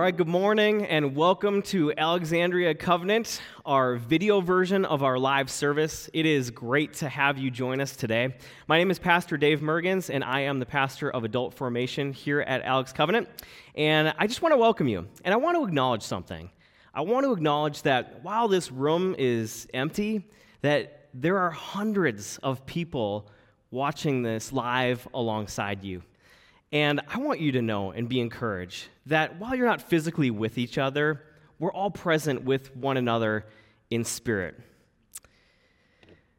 right, good morning and welcome to Alexandria Covenant, our video version of our live service. It is great to have you join us today. My name is Pastor Dave Mergens, and I am the pastor of adult formation here at Alex Covenant. And I just want to welcome you, and I want to acknowledge something. I want to acknowledge that while this room is empty, that there are hundreds of people watching this live alongside you. And I want you to know and be encouraged that while you're not physically with each other, we're all present with one another in spirit.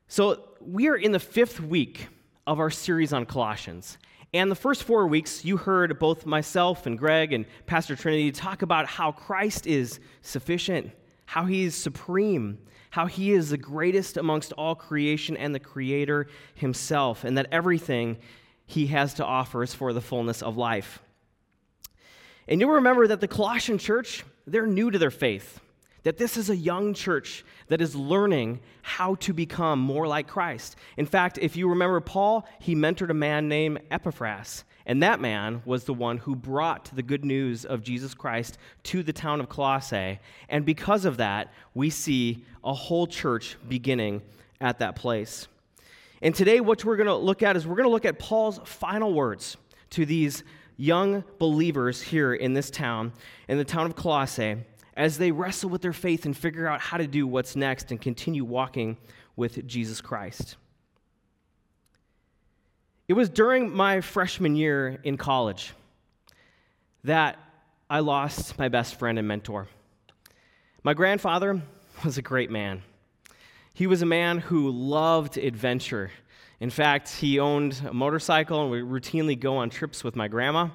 So, we are in the fifth week of our series on Colossians. And the first four weeks, you heard both myself and Greg and Pastor Trinity talk about how Christ is sufficient, how he is supreme, how he is the greatest amongst all creation and the creator himself, and that everything he has to offer is for the fullness of life. And you'll remember that the Colossian church, they're new to their faith, that this is a young church that is learning how to become more like Christ. In fact, if you remember Paul, he mentored a man named Epaphras, and that man was the one who brought the good news of Jesus Christ to the town of Colossae. And because of that, we see a whole church beginning at that place. And today, what we're going to look at is we're going to look at Paul's final words to these young believers here in this town, in the town of Colossae, as they wrestle with their faith and figure out how to do what's next and continue walking with Jesus Christ. It was during my freshman year in college that I lost my best friend and mentor. My grandfather was a great man. He was a man who loved adventure. In fact, he owned a motorcycle and would routinely go on trips with my grandma.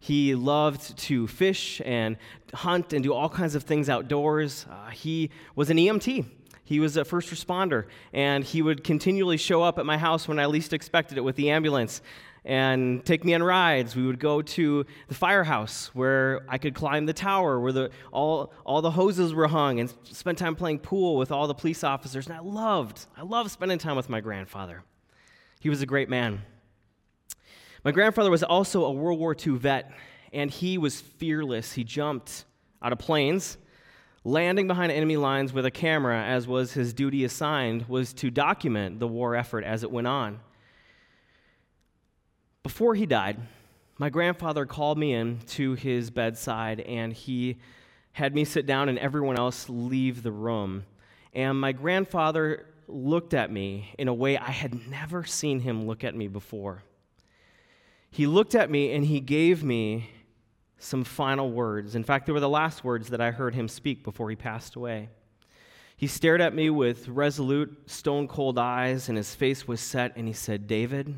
He loved to fish and hunt and do all kinds of things outdoors. Uh, he was an EMT. He was a first responder, and he would continually show up at my house when I least expected it with the ambulance and take me on rides. We would go to the firehouse where I could climb the tower where the, all, all the hoses were hung and spend time playing pool with all the police officers. And I loved, I loved spending time with my grandfather. He was a great man. My grandfather was also a World War II vet, and he was fearless. He jumped out of planes, landing behind enemy lines with a camera, as was his duty assigned, was to document the war effort as it went on. Before he died, my grandfather called me in to his bedside and he had me sit down and everyone else leave the room. And my grandfather looked at me in a way I had never seen him look at me before. He looked at me and he gave me some final words. In fact, they were the last words that I heard him speak before he passed away. He stared at me with resolute, stone cold eyes, and his face was set, and he said, David,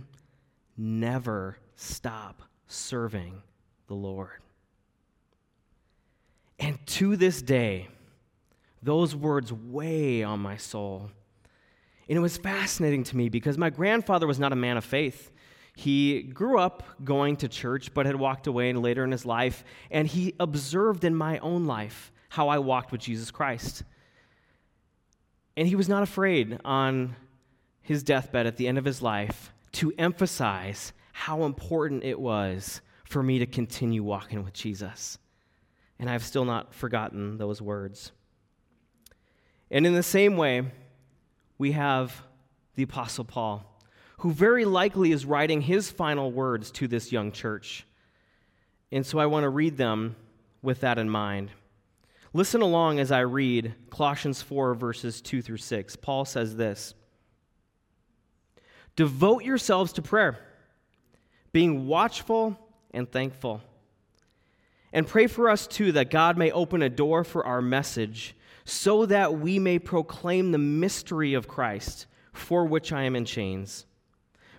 never stop serving the Lord. And to this day, those words weigh on my soul. And it was fascinating to me because my grandfather was not a man of faith. He grew up going to church, but had walked away later in his life, and he observed in my own life how I walked with Jesus Christ. And he was not afraid on his deathbed at the end of his life to emphasize how important it was for me to continue walking with Jesus. And I've still not forgotten those words. And in the same way, we have the Apostle Paul, who very likely is writing his final words to this young church. And so I want to read them with that in mind. Listen along as I read Colossians 4, verses 2 through 6. Paul says this Devote yourselves to prayer, being watchful and thankful. And pray for us too that God may open a door for our message so that we may proclaim the mystery of Christ, for which I am in chains.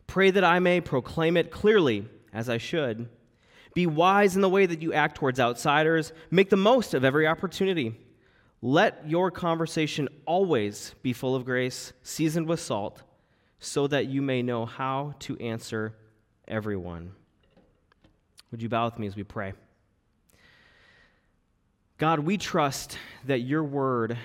Pray that I may proclaim it clearly, as I should. Be wise in the way that you act towards outsiders. Make the most of every opportunity. Let your conversation always be full of grace, seasoned with salt so that you may know how to answer everyone. Would you bow with me as we pray? God, we trust that your word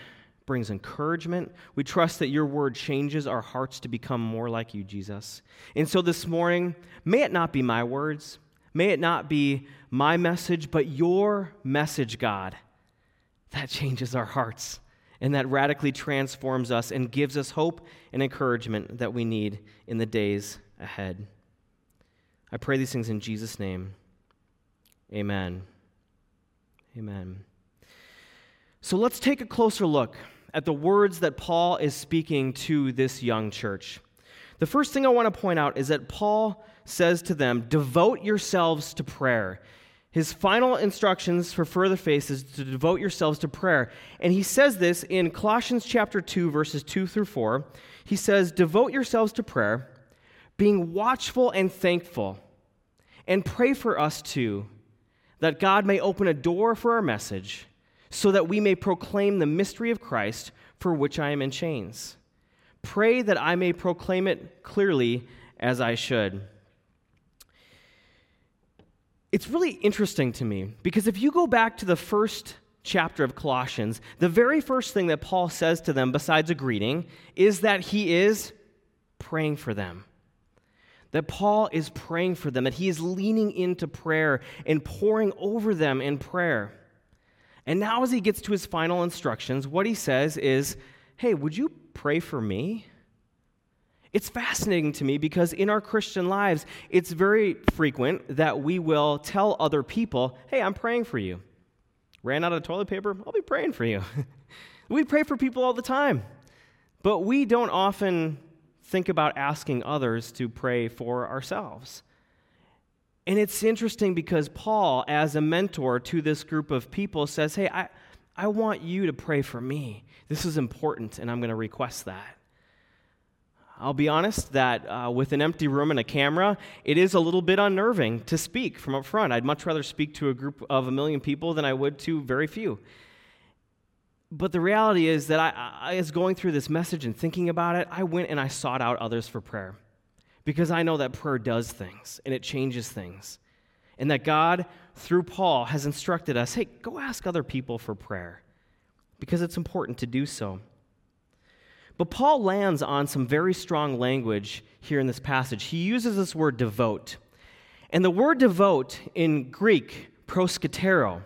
brings encouragement. We trust that your word changes our hearts to become more like you, Jesus. And so this morning, may it not be my words, May it not be my message, but your message, God. That changes our hearts and that radically transforms us and gives us hope and encouragement that we need in the days ahead. I pray these things in Jesus' name. Amen. Amen. So let's take a closer look at the words that Paul is speaking to this young church. The first thing I want to point out is that Paul says to them, Devote yourselves to prayer. His final instructions for further faith is to devote yourselves to prayer. And he says this in Colossians chapter 2, verses 2 through 4. He says, Devote yourselves to prayer, being watchful and thankful, and pray for us too, that God may open a door for our message, so that we may proclaim the mystery of Christ for which I am in chains. Pray that I may proclaim it clearly as I should. It's really interesting to me because if you go back to the first chapter of Colossians, the very first thing that Paul says to them, besides a greeting, is that he is praying for them. That Paul is praying for them, that he is leaning into prayer and pouring over them in prayer. And now, as he gets to his final instructions, what he says is, Hey, would you pray for me? It's fascinating to me because in our Christian lives, it's very frequent that we will tell other people, hey, I'm praying for you. Ran out of toilet paper? I'll be praying for you. we pray for people all the time, but we don't often think about asking others to pray for ourselves. And it's interesting because Paul, as a mentor to this group of people, says, Hey, I, I want you to pray for me. This is important, and I'm going to request that. I'll be honest that uh, with an empty room and a camera, it is a little bit unnerving to speak from up front. I'd much rather speak to a group of a million people than I would to very few. But the reality is that I, I going through this message and thinking about it, I went and I sought out others for prayer because I know that prayer does things and it changes things. And that God, through Paul, has instructed us hey, go ask other people for prayer because it's important to do so. But Paul lands on some very strong language here in this passage. He uses this word devote. And the word devote in Greek, proskartereo,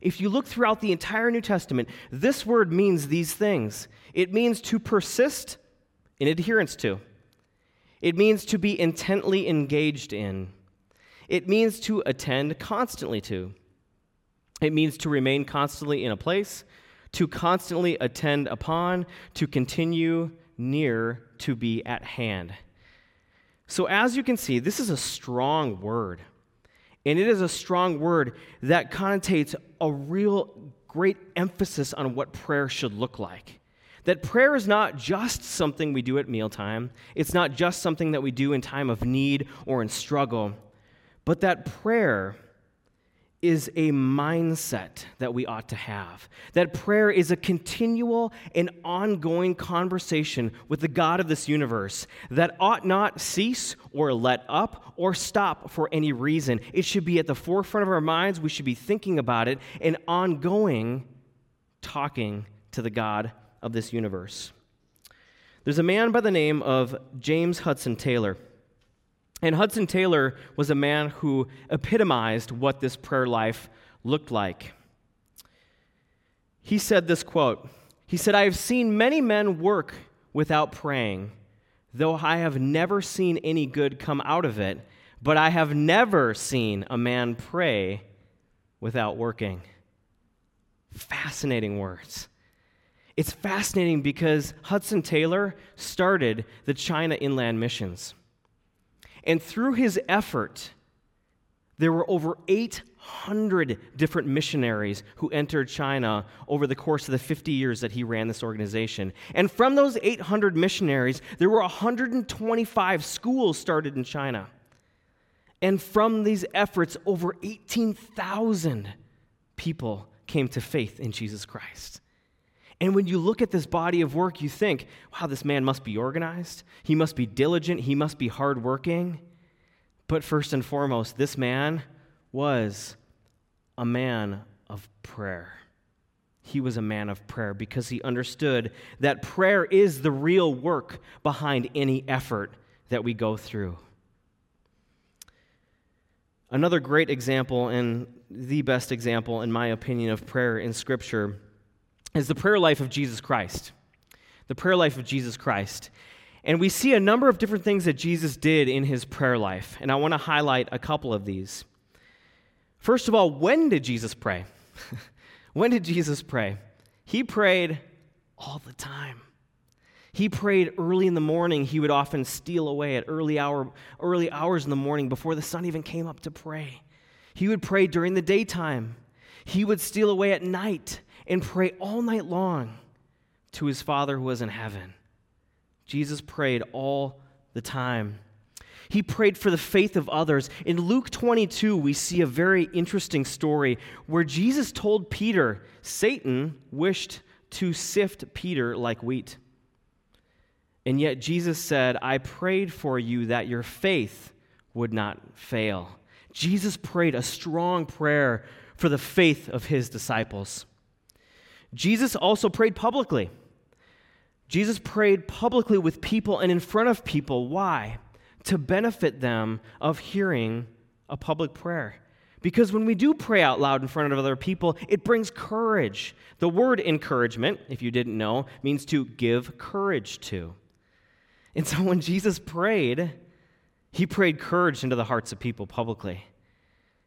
if you look throughout the entire New Testament, this word means these things. It means to persist in adherence to, it means to be intently engaged in, it means to attend constantly to, it means to remain constantly in a place, to constantly attend upon, to continue near, to be at hand. So, as you can see, this is a strong word. And it is a strong word that connotates a real great emphasis on what prayer should look like. That prayer is not just something we do at mealtime, it's not just something that we do in time of need or in struggle, but that prayer is a mindset that we ought to have. That prayer is a continual and ongoing conversation with the God of this universe that ought not cease or let up or stop for any reason. It should be at the forefront of our minds. We should be thinking about it and ongoing talking to the God of this universe. There's a man by the name of James Hudson Taylor. And Hudson Taylor was a man who epitomized what this prayer life looked like. He said this quote He said, I have seen many men work without praying, though I have never seen any good come out of it, but I have never seen a man pray without working. Fascinating words. It's fascinating because Hudson Taylor started the China Inland Missions. And through his effort, there were over 800 different missionaries who entered China over the course of the 50 years that he ran this organization. And from those 800 missionaries, there were 125 schools started in China. And from these efforts, over 18,000 people came to faith in Jesus Christ. And when you look at this body of work, you think, wow, this man must be organized. He must be diligent. He must be hardworking. But first and foremost, this man was a man of prayer. He was a man of prayer because he understood that prayer is the real work behind any effort that we go through. Another great example, and the best example, in my opinion, of prayer in Scripture is the prayer life of Jesus Christ. The prayer life of Jesus Christ. And we see a number of different things that Jesus did in his prayer life, and I want to highlight a couple of these. First of all, when did Jesus pray? when did Jesus pray? He prayed all the time. He prayed early in the morning. He would often steal away at early hour, early hours in the morning before the sun even came up to pray. He would pray during the daytime. He would steal away at night and pray all night long to his Father who was in heaven. Jesus prayed all the time. He prayed for the faith of others. In Luke 22, we see a very interesting story where Jesus told Peter, Satan wished to sift Peter like wheat. And yet Jesus said, I prayed for you that your faith would not fail. Jesus prayed a strong prayer for the faith of his disciples. Jesus also prayed publicly. Jesus prayed publicly with people and in front of people. Why? To benefit them of hearing a public prayer. Because when we do pray out loud in front of other people, it brings courage. The word encouragement, if you didn't know, means to give courage to. And so when Jesus prayed, he prayed courage into the hearts of people publicly.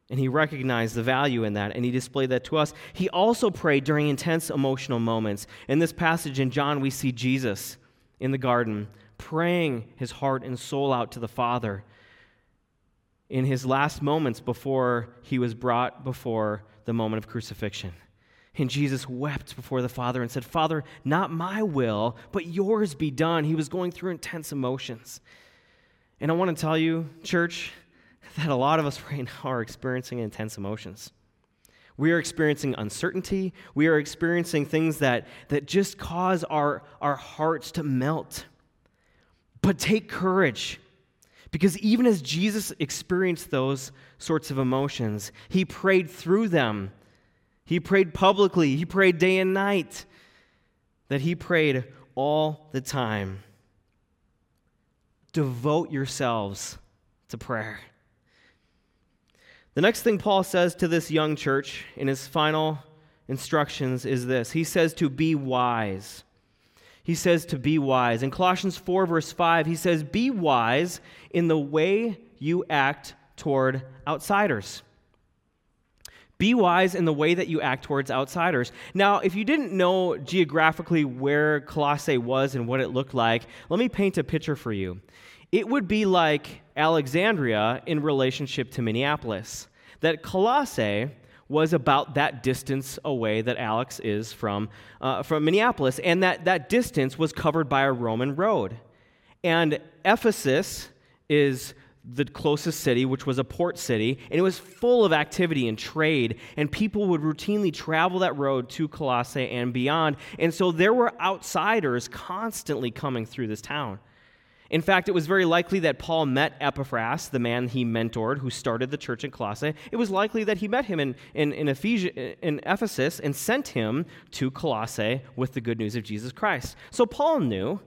And he recognized the value in that, and he displayed that to us. He also prayed during intense emotional moments. In this passage in John, we see Jesus in the garden praying his heart and soul out to the Father in his last moments before he was brought before the moment of crucifixion. And Jesus wept before the Father and said, Father, not my will, but yours be done. He was going through intense emotions. And I want to tell you, church, that a lot of us right now are experiencing intense emotions. We are experiencing uncertainty. We are experiencing things that, that just cause our, our hearts to melt. But take courage. Because even as Jesus experienced those sorts of emotions, he prayed through them he prayed publicly, he prayed day and night, that he prayed all the time. Devote yourselves to prayer. The next thing Paul says to this young church in his final instructions is this He says to be wise. He says to be wise. In Colossians 4, verse 5, he says, Be wise in the way you act toward outsiders. Be wise in the way that you act towards outsiders. Now, if you didn't know geographically where Colossae was and what it looked like, let me paint a picture for you. It would be like Alexandria in relationship to Minneapolis. That Colossae was about that distance away that Alex is from, uh, from Minneapolis, and that, that distance was covered by a Roman road. And Ephesus is the closest city, which was a port city, and it was full of activity and trade, and people would routinely travel that road to Colossae and beyond. And so there were outsiders constantly coming through this town. In fact, it was very likely that Paul met Epaphras, the man he mentored who started the church in Colossae. It was likely that he met him in, in, in, in Ephesus and sent him to Colossae with the good news of Jesus Christ. So Paul knew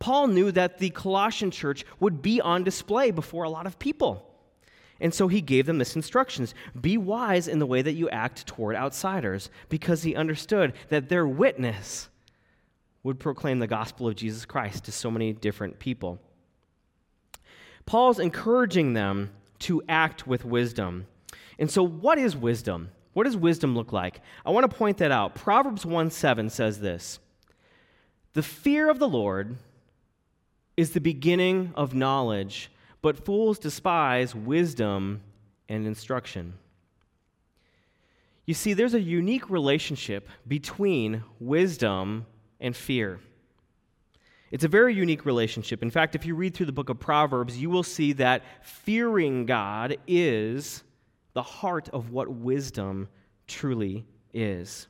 Paul knew that the Colossian church would be on display before a lot of people. And so he gave them this instructions be wise in the way that you act toward outsiders, because he understood that their witness would proclaim the gospel of Jesus Christ to so many different people. Paul's encouraging them to act with wisdom. And so, what is wisdom? What does wisdom look like? I want to point that out. Proverbs 1 7 says this The fear of the Lord is the beginning of knowledge, but fools despise wisdom and instruction. You see, there's a unique relationship between wisdom and fear. It's a very unique relationship. In fact, if you read through the book of Proverbs, you will see that fearing God is the heart of what wisdom truly is.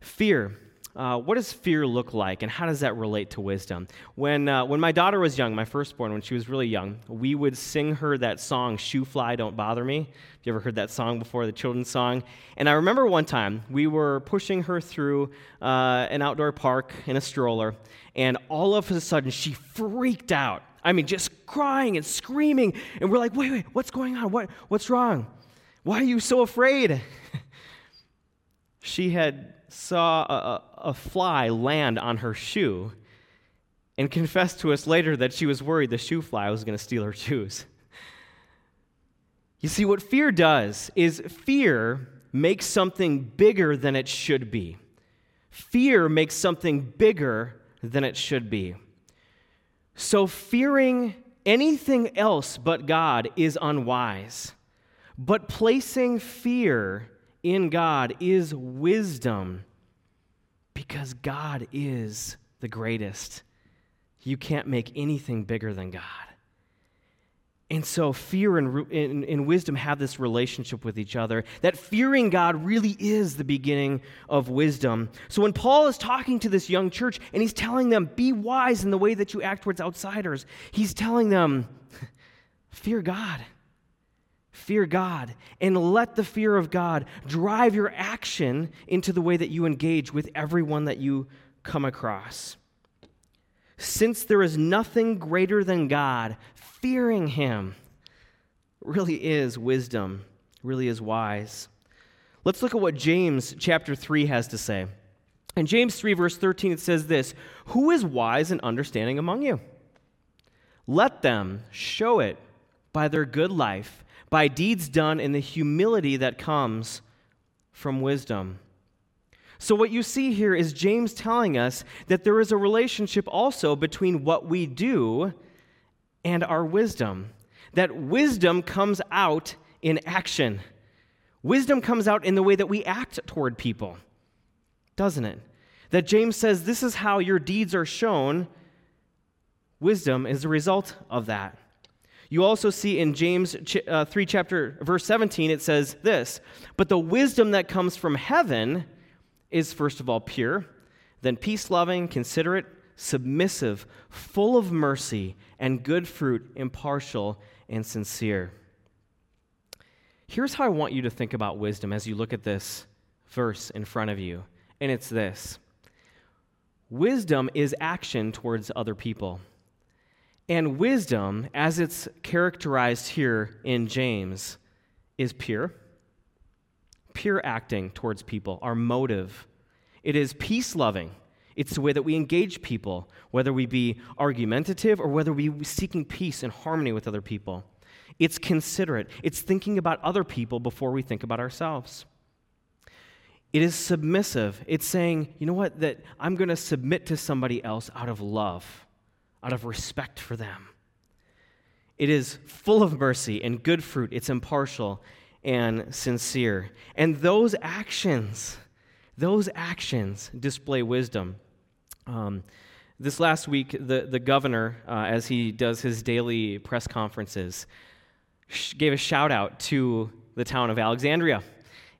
Fear uh, what does fear look like, and how does that relate to wisdom? When, uh, when my daughter was young, my firstborn, when she was really young, we would sing her that song, Shoo Fly, Don't Bother Me. Have you ever heard that song before, the children's song? And I remember one time we were pushing her through uh, an outdoor park in a stroller, and all of a sudden she freaked out. I mean, just crying and screaming. And we're like, wait, wait, what's going on? What, what's wrong? Why are you so afraid? she had saw a, a, fly land on her shoe and confessed to us later that she was worried the shoe fly was going to steal her shoes. You see, what fear does is fear makes something bigger than it should be. Fear makes something bigger than it should be. So, fearing anything else but God is unwise. But placing fear in God is wisdom because God is the greatest. You can't make anything bigger than God. And so, fear and, and, and, wisdom have this relationship with each other. That fearing God really is the beginning of wisdom. So, when Paul is talking to this young church and he's telling them, be wise in the way that you act towards outsiders, he's telling them, fear God. Fear God. And let the fear of God drive your action into the way that you engage with everyone that you come across. Since there is nothing greater than God, fearing him really is wisdom, really is wise. Let's look at what James chapter 3 has to say. In James 3, verse 13, it says this Who is wise and understanding among you? Let them show it by their good life, by deeds done in the humility that comes from wisdom. So, what you see here is James telling us that there is a relationship also between what we do and our wisdom. That wisdom comes out in action. Wisdom comes out in the way that we act toward people, doesn't it? That James says this is how your deeds are shown. Wisdom is the result of that. You also see in James uh, 3, chapter, verse 17, it says this But the wisdom that comes from heaven is, first of all, pure, then peace loving, considerate, submissive, full of mercy and good fruit, impartial and sincere. Here's how I want you to think about wisdom as you look at this verse in front of you, and it's this Wisdom is action towards other people. And wisdom, as it's characterized here in James, is pure. Pure acting towards people, our motive. It is peace loving. It's the way that we engage people, whether we be argumentative or whether we be seeking peace and harmony with other people. It's considerate. It's thinking about other people before we think about ourselves. It is submissive. It's saying, you know what, that I'm going to submit to somebody else out of love, out of respect for them. It is full of mercy and good fruit. It's impartial and sincere. And those actions, those actions display wisdom. Um, this last week, the, the governor, uh, as he does his daily press conferences, sh- gave a shout out to the town of Alexandria.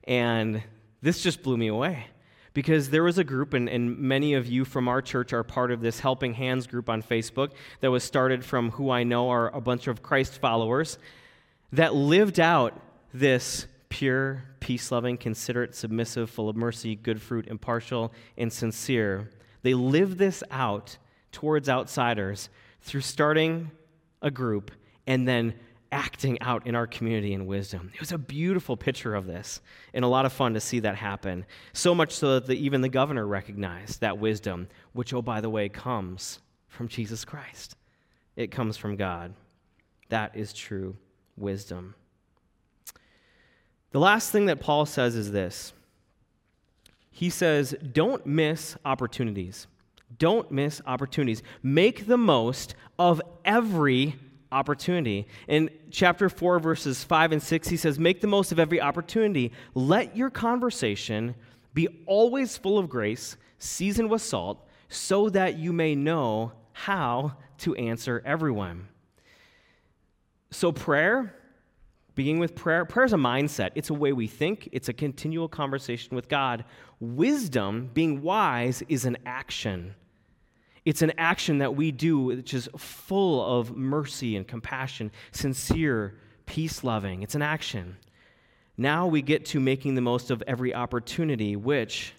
And this just blew me away because there was a group, and, and many of you from our church are part of this Helping Hands group on Facebook that was started from who I know are a bunch of Christ followers that lived out this pure, peace loving, considerate, submissive, full of mercy, good fruit, impartial, and sincere. They live this out towards outsiders through starting a group and then acting out in our community in wisdom. It was a beautiful picture of this and a lot of fun to see that happen. So much so that the, even the governor recognized that wisdom, which, oh, by the way, comes from Jesus Christ. It comes from God. That is true wisdom. The last thing that Paul says is this he says, Don't miss opportunities. Don't miss opportunities. Make the most of every opportunity. In chapter 4, verses 5 and 6, he says, Make the most of every opportunity. Let your conversation be always full of grace, seasoned with salt, so that you may know how to answer everyone. So, prayer Beginning with prayer. Prayer is a mindset, it's a way we think, it's a continual conversation with God. Wisdom, being wise, is an action. It's an action that we do which is full of mercy and compassion, sincere, peace loving. It's an action. Now we get to making the most of every opportunity, which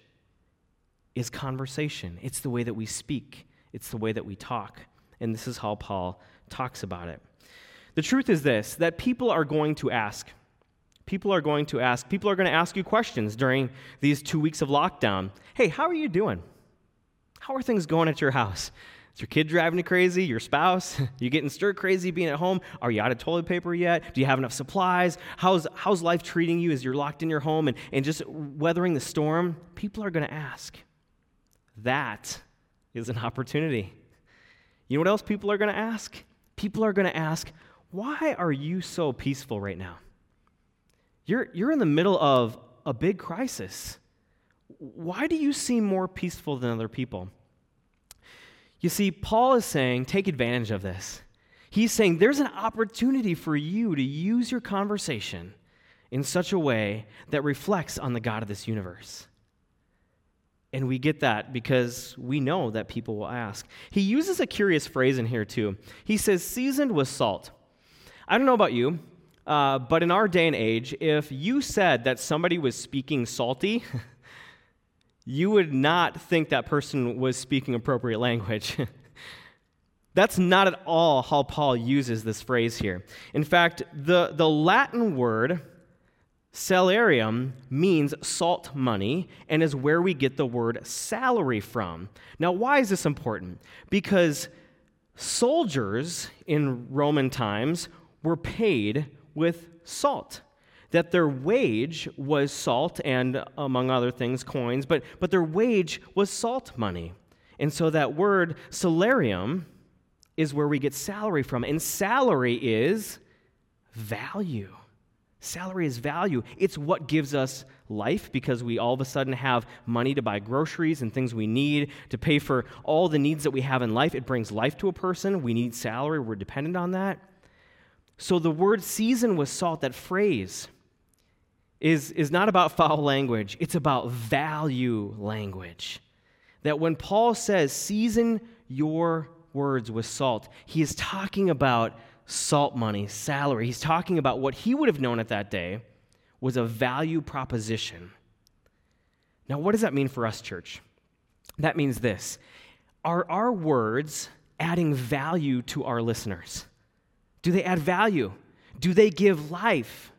is conversation. It's the way that we speak, it's the way that we talk. And this is how Paul talks about it. The truth is this that people are going to ask. People are going to ask. People are going to ask you questions during these two weeks of lockdown. Hey, how are you doing? How are things going at your house? Is your kid driving you crazy? Your spouse? you getting stir crazy being at home? Are you out of toilet paper yet? Do you have enough supplies? How's, how's life treating you as you're locked in your home and, and just weathering the storm? People are going to ask. That is an opportunity. You know what else people are going to ask? People are going to ask, why are you so peaceful right now? You're, you're in the middle of a big crisis. Why do you seem more peaceful than other people? You see, Paul is saying, take advantage of this. He's saying there's an opportunity for you to use your conversation in such a way that reflects on the God of this universe. And we get that because we know that people will ask. He uses a curious phrase in here, too. He says, seasoned with salt. I don't know about you, uh, but in our day and age, if you said that somebody was speaking salty, you would not think that person was speaking appropriate language. That's not at all how Paul uses this phrase here. In fact, the, the Latin word salarium means salt money and is where we get the word salary from. Now, why is this important? Because soldiers in Roman times were paid with salt. That their wage was salt and, among other things, coins, but, but their wage was salt money. And so that word salarium is where we get salary from. And salary is value. Salary is value. It's what gives us life because we all of a sudden have money to buy groceries and things we need to pay for all the needs that we have in life. It brings life to a person. We need salary. We're dependent on that. So the word season with salt, that phrase, is, is not about foul language, it's about value language. That when Paul says, season your words with salt, he is talking about salt money, salary. He's talking about what he would have known at that day was a value proposition. Now, what does that mean for us, church? That means this Are our words adding value to our listeners? Do they add value? Do they give life?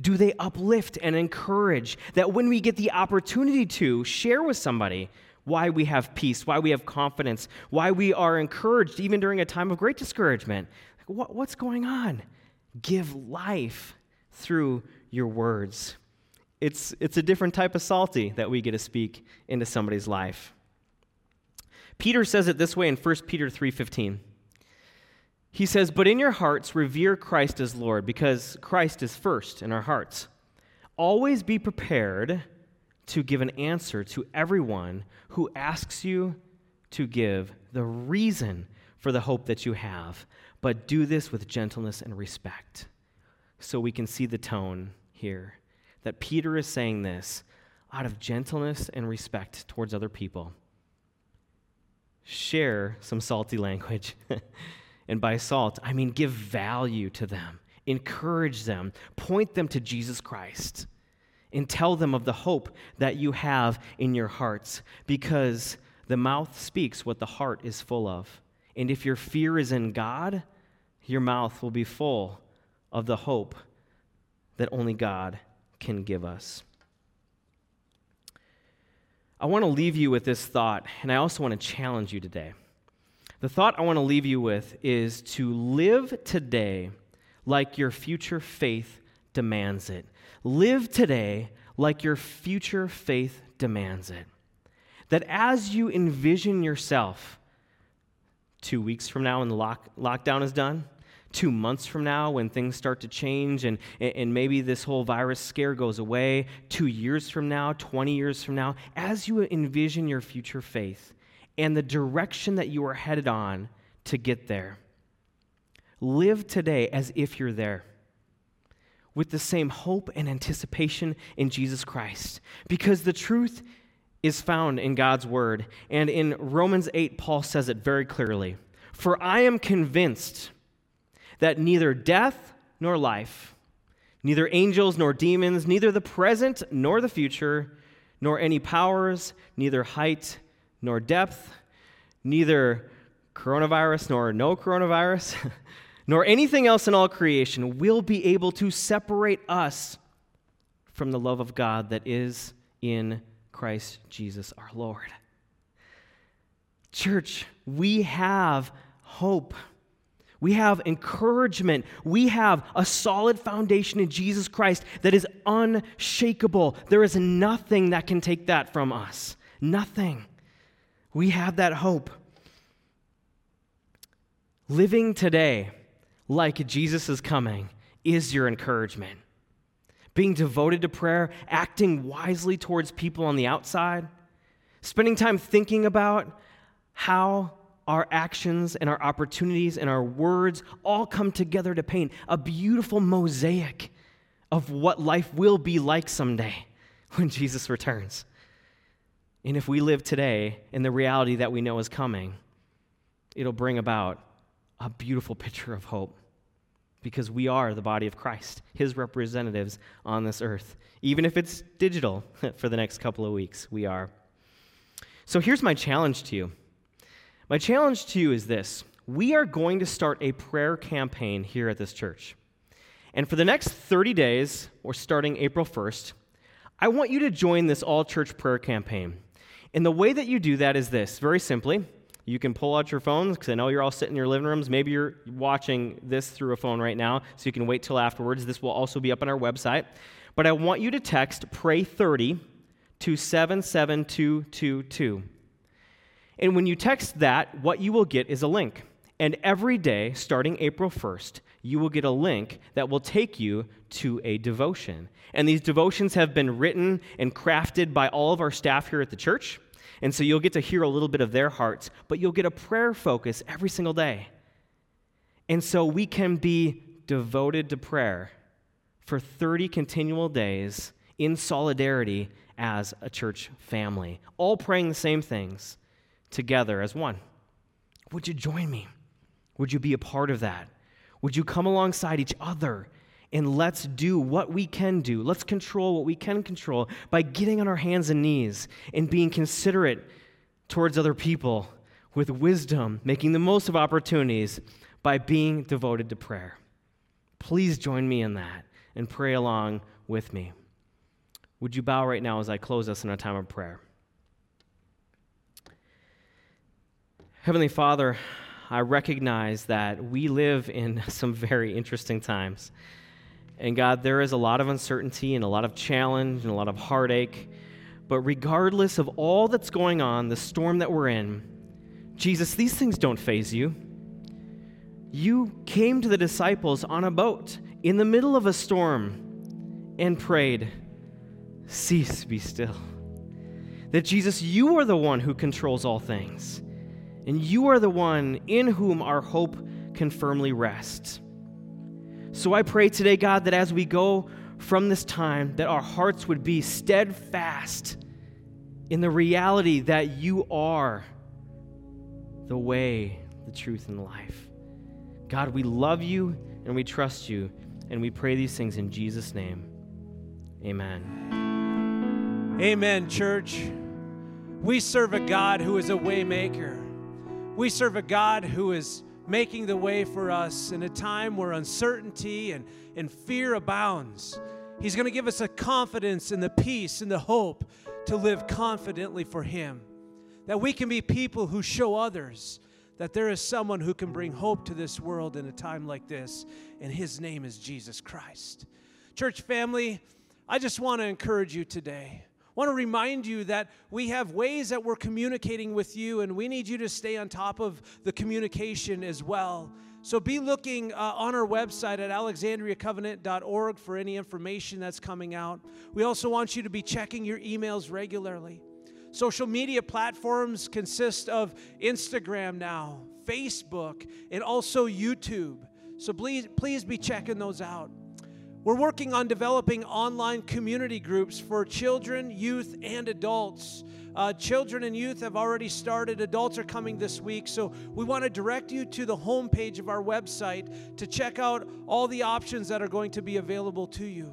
Do they uplift and encourage that when we get the opportunity to share with somebody why we have peace, why we have confidence, why we are encouraged even during a time of great discouragement? What, what's going on? Give life through your words. It's, it's a different type of salty that we get to speak into somebody's life. Peter says it this way in 1 Peter 3:15. He says, But in your hearts, revere Christ as Lord, because Christ is first in our hearts. Always be prepared to give an answer to everyone who asks you to give the reason for the hope that you have, but do this with gentleness and respect. So we can see the tone here that Peter is saying this out of gentleness and respect towards other people. Share some salty language. And by salt, I mean give value to them, encourage them, point them to Jesus Christ, and tell them of the hope that you have in your hearts because the mouth speaks what the heart is full of. And if your fear is in God, your mouth will be full of the hope that only God can give us. I want to leave you with this thought, and I also want to challenge you today. The thought I want to leave you with is to live today like your future faith demands it. Live today like your future faith demands it. That as you envision yourself two weeks from now when the lock, lockdown is done, two months from now when things start to change and, and maybe this whole virus scare goes away, two years from now, 20 years from now, as you envision your future faith, and the direction that you are headed on to get there. Live today as if you're there with the same hope and anticipation in Jesus Christ. Because the truth is found in God's word. And in Romans 8, Paul says it very clearly For I am convinced that neither death nor life, neither angels nor demons, neither the present nor the future, nor any powers, neither height nor depth, neither coronavirus nor no coronavirus, nor anything else in all creation will be able to separate us from the love of God that is in Christ Jesus our Lord. Church, we have hope. We have encouragement. We have a solid foundation in Jesus Christ that is unshakable. There is nothing that can take that from us. Nothing. We have that hope. Living today like Jesus is coming is your encouragement. Being devoted to prayer, acting wisely towards people on the outside, spending time thinking about how our actions and our opportunities and our words all come together to paint a beautiful mosaic of what life will be like someday when Jesus returns. And if we live today in the reality that we know is coming, it'll bring about a beautiful picture of hope because we are the body of Christ, his representatives on this earth. Even if it's digital for the next couple of weeks, we are. So here's my challenge to you my challenge to you is this we are going to start a prayer campaign here at this church. And for the next 30 days, or starting April 1st, I want you to join this all church prayer campaign. And the way that you do that is this very simply. You can pull out your phones because I know you're all sitting in your living rooms. Maybe you're watching this through a phone right now, so you can wait till afterwards. This will also be up on our website. But I want you to text pray 30 to 77222. And when you text that, what you will get is a link. And every day, starting April 1st, you will get a link that will take you to a devotion. And these devotions have been written and crafted by all of our staff here at the church. And so you'll get to hear a little bit of their hearts, but you'll get a prayer focus every single day. And so we can be devoted to prayer for 30 continual days in solidarity as a church family, all praying the same things together as one. Would you join me? Would you be a part of that? Would you come alongside each other and let's do what we can do? Let's control what we can control by getting on our hands and knees and being considerate towards other people with wisdom, making the most of opportunities by being devoted to prayer. Please join me in that and pray along with me. Would you bow right now as I close us in a time of prayer? Heavenly Father, I recognize that we live in some very interesting times. And God, there is a lot of uncertainty and a lot of challenge and a lot of heartache. But regardless of all that's going on, the storm that we're in, Jesus, these things don't phase you. You came to the disciples on a boat in the middle of a storm and prayed, Cease, be still. That Jesus, you are the one who controls all things and you are the one in whom our hope can firmly rest. So I pray today, God, that as we go from this time, that our hearts would be steadfast in the reality that you are the way, the truth, and life. God, we love you and we trust you, and we pray these things in Jesus' name. Amen. Amen, church. We serve a God who is a waymaker. We serve a God who is making the way for us in a time where uncertainty and, and fear abounds. He's going to give us a confidence and the peace and the hope to live confidently for Him. That we can be people who show others that there is someone who can bring hope to this world in a time like this, and His name is Jesus Christ. Church family, I just want to encourage you today want to remind you that we have ways that we're communicating with you, and we need you to stay on top of the communication as well. So be looking uh, on our website at alexandriacovenant.org for any information that's coming out. We also want you to be checking your emails regularly. Social media platforms consist of Instagram now, Facebook, and also YouTube. So please, please be checking those out. We're working on developing online community groups for children, youth, and adults. Uh, children and youth have already started, adults are coming this week. So we want to direct you to the homepage of our website to check out all the options that are going to be available to you.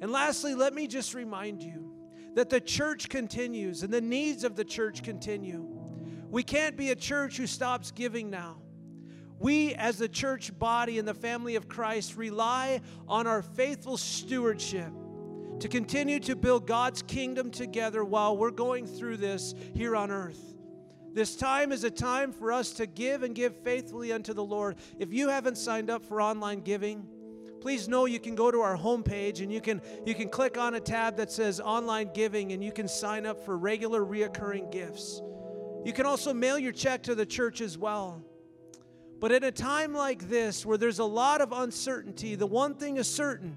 And lastly, let me just remind you that the church continues and the needs of the church continue. We can't be a church who stops giving now. We, as the church body and the family of Christ, rely on our faithful stewardship to continue to build God's kingdom together while we're going through this here on earth. This time is a time for us to give and give faithfully unto the Lord. If you haven't signed up for online giving, please know you can go to our homepage and you can you can click on a tab that says online giving and you can sign up for regular reoccurring gifts. You can also mail your check to the church as well. But at a time like this where there's a lot of uncertainty, the one thing is certain.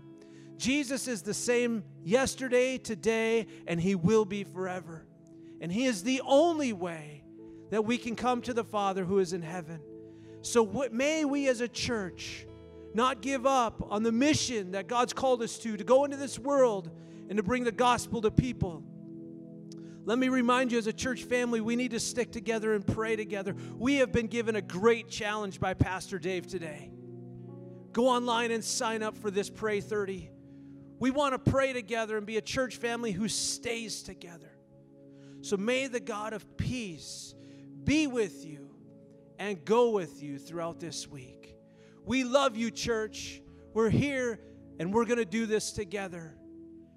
Jesus is the same yesterday, today, and he will be forever. And he is the only way that we can come to the Father who is in heaven. So what, may we as a church not give up on the mission that God's called us to, to go into this world and to bring the gospel to people. Let me remind you, as a church family, we need to stick together and pray together. We have been given a great challenge by Pastor Dave today. Go online and sign up for this Pray 30. We want to pray together and be a church family who stays together. So may the God of peace be with you and go with you throughout this week. We love you, church. We're here and we're going to do this together.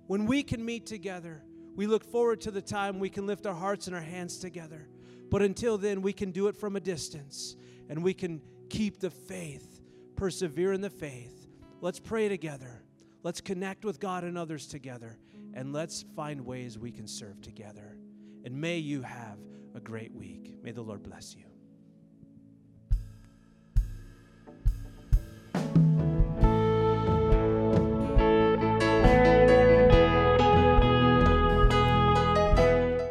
When we can meet together, we look forward to the time we can lift our hearts and our hands together. But until then, we can do it from a distance and we can keep the faith, persevere in the faith. Let's pray together. Let's connect with God and others together. And let's find ways we can serve together. And may you have a great week. May the Lord bless you.